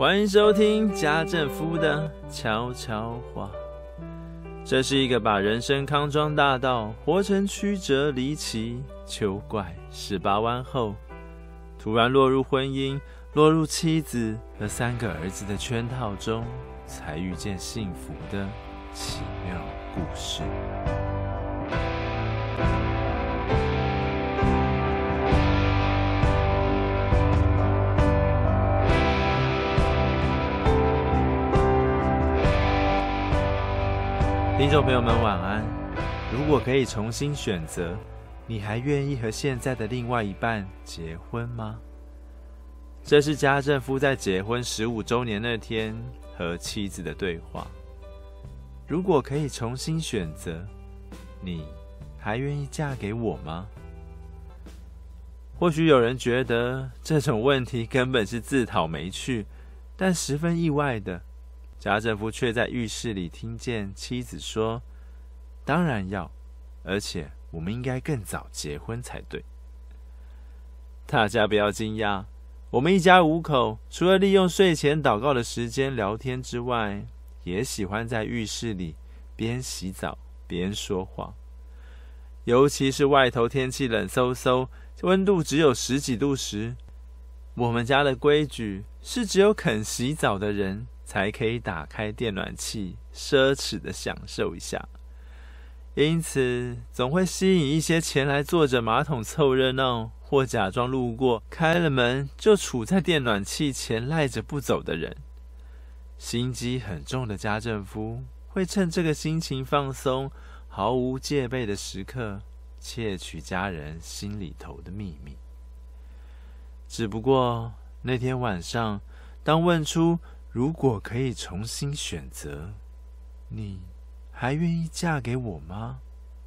欢迎收听家政夫的悄悄话。这是一个把人生康庄大道活成曲折离奇、求怪十八弯后，突然落入婚姻、落入妻子和三个儿子的圈套中，才遇见幸福的奇妙故事。听众朋友们，晚安。如果可以重新选择，你还愿意和现在的另外一半结婚吗？这是家政夫在结婚十五周年那天和妻子的对话。如果可以重新选择，你还愿意嫁给我吗？或许有人觉得这种问题根本是自讨没趣，但十分意外的。家政夫却在浴室里听见妻子说：“当然要，而且我们应该更早结婚才对。”大家不要惊讶，我们一家五口除了利用睡前祷告的时间聊天之外，也喜欢在浴室里边洗澡边说话。尤其是外头天气冷飕飕，温度只有十几度时，我们家的规矩是只有肯洗澡的人。才可以打开电暖气，奢侈的享受一下。因此，总会吸引一些前来坐着马桶凑热闹，或假装路过，开了门就杵在电暖气前赖着不走的人。心机很重的家政夫会趁这个心情放松、毫无戒备的时刻，窃取家人心里头的秘密。只不过那天晚上，当问出，如果可以重新选择，你还愿意嫁给我吗？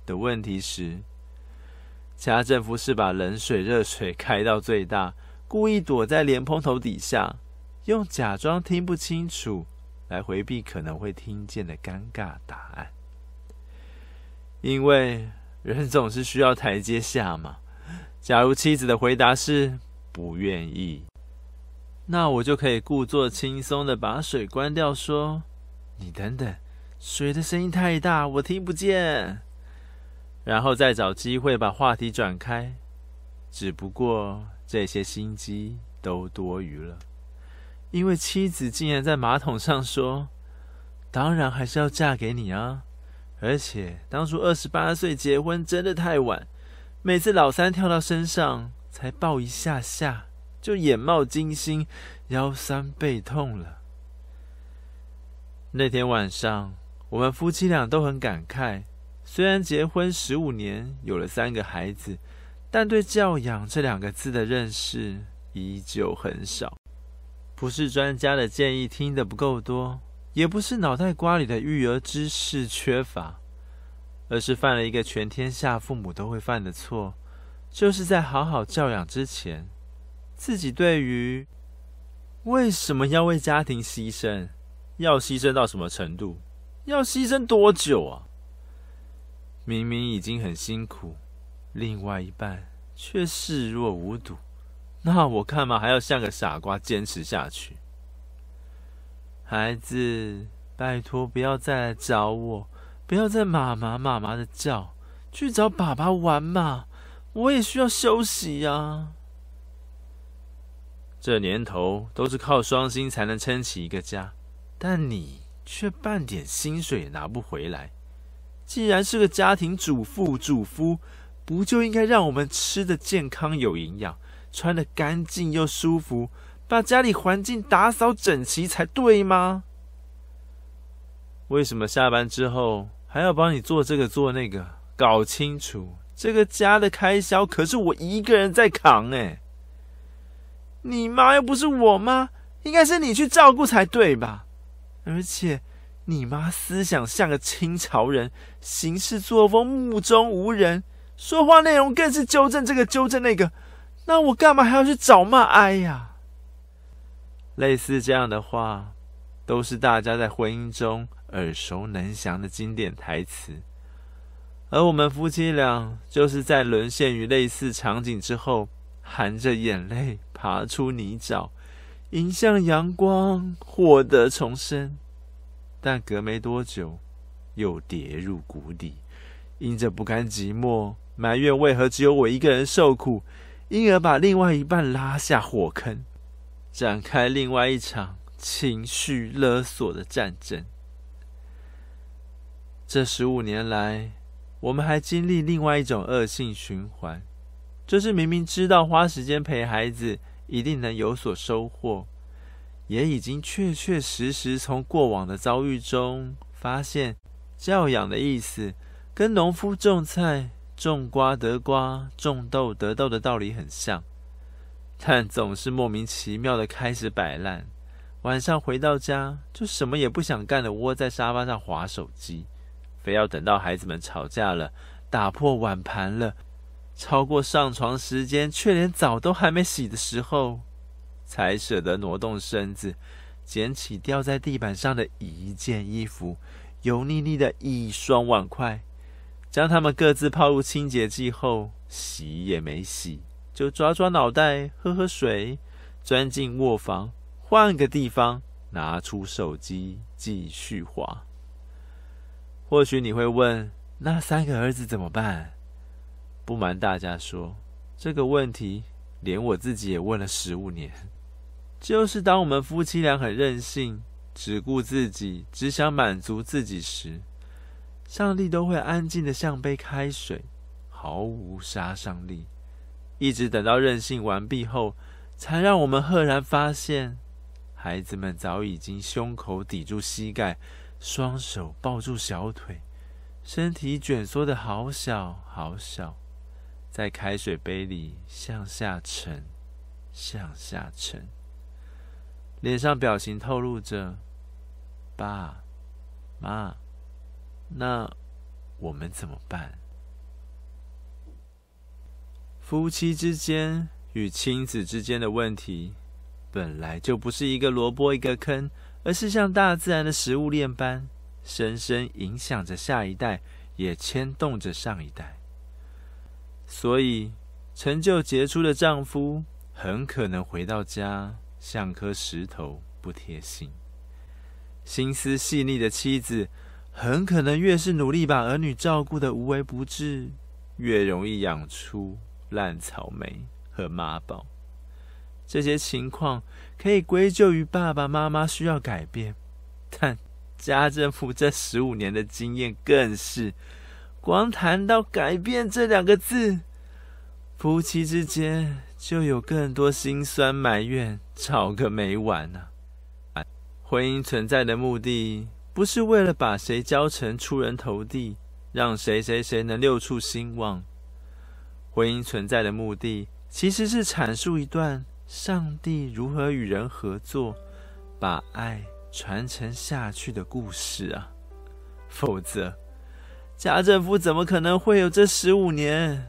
的问题时，家政夫是把冷水、热水开到最大，故意躲在莲蓬头底下，用假装听不清楚来回避可能会听见的尴尬答案。因为人总是需要台阶下嘛。假如妻子的回答是不愿意。那我就可以故作轻松的把水关掉，说：“你等等，水的声音太大，我听不见。”然后再找机会把话题转开。只不过这些心机都多余了，因为妻子竟然在马桶上说：“当然还是要嫁给你啊！而且当初二十八岁结婚真的太晚，每次老三跳到身上才抱一下下。”就眼冒金星，腰酸背痛了。那天晚上，我们夫妻俩都很感慨。虽然结婚十五年，有了三个孩子，但对“教养”这两个字的认识依旧很少。不是专家的建议听得不够多，也不是脑袋瓜里的育儿知识缺乏，而是犯了一个全天下父母都会犯的错，就是在好好教养之前。自己对于为什么要为家庭牺牲，要牺牲到什么程度，要牺牲多久啊？明明已经很辛苦，另外一半却视若无睹，那我干嘛还要像个傻瓜坚持下去？孩子，拜托不要再来找我，不要再妈妈妈妈的叫，去找爸爸玩嘛，我也需要休息呀。这年头都是靠双薪才能撑起一个家，但你却半点薪水也拿不回来。既然是个家庭主妇、主夫，不就应该让我们吃得健康有营养，穿得干净又舒服，把家里环境打扫整齐才对吗？为什么下班之后还要帮你做这个做那个？搞清楚，这个家的开销可是我一个人在扛哎。你妈又不是我妈，应该是你去照顾才对吧？而且你妈思想像个清朝人，行事作风目中无人，说话内容更是纠正这个纠正那个，那我干嘛还要去找骂哀呀？类似这样的话，都是大家在婚姻中耳熟能详的经典台词，而我们夫妻俩就是在沦陷于类似场景之后，含着眼泪爬出泥沼，迎向阳光，获得重生。但隔没多久，又跌入谷底，因着不甘寂寞，埋怨为何只有我一个人受苦，因而把另外一半拉下火坑，展开另外一场情绪勒索的战争。这十五年来，我们还经历另外一种恶性循环，就是明明知道花时间陪孩子一定能有所收获，也已经确确实实从过往的遭遇中发现，教养的意思跟农夫种菜、种瓜得瓜、种豆得豆的道理很像，但总是莫名其妙的开始摆烂，晚上回到家就什么也不想干的窝在沙发上划手机。非要等到孩子们吵架了，打破碗盘了，超过上床时间，却连澡都还没洗的时候，才舍得挪动身子，捡起掉在地板上的一件衣服，油腻腻的一双碗筷，将它们各自泡入清洁剂后，洗也没洗，就抓抓脑袋，喝喝水，钻进卧房，换个地方，拿出手机继续滑。或许你会问，那三个儿子怎么办？不瞒大家说，这个问题连我自己也问了十五年。就是当我们夫妻俩很任性，只顾自己，只想满足自己时，上帝都会安静的像杯开水，毫无杀伤力。一直等到任性完毕后，才让我们赫然发现，孩子们早已经胸口抵住膝盖。双手抱住小腿，身体卷缩的好小好小，在开水杯里向下沉，向下沉，脸上表情透露着“爸妈”，那我们怎么办？夫妻之间与亲子之间的问题，本来就不是一个萝卜一个坑。而是像大自然的食物链般，深深影响着下一代，也牵动着上一代。所以，成就杰出的丈夫很可能回到家像颗石头，不贴心；心思细腻的妻子很可能越是努力把儿女照顾得无微不至，越容易养出烂草莓和妈宝。这些情况可以归咎于爸爸妈妈需要改变，但家政夫这十五年的经验更是，光谈到改变这两个字，夫妻之间就有更多心酸埋怨，吵个没完呢、啊。婚姻存在的目的，不是为了把谁教成出人头地，让谁谁谁能六处兴旺。婚姻存在的目的，其实是阐述一段。上帝如何与人合作，把爱传承下去的故事啊！否则，家政夫怎么可能会有这十五年？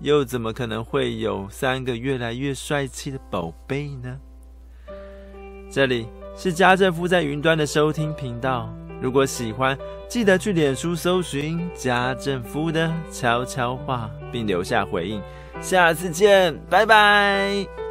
又怎么可能会有三个越来越帅气的宝贝呢？这里是家政夫在云端的收听频道。如果喜欢，记得去脸书搜寻家政夫的悄悄话，并留下回应。下次见，拜拜。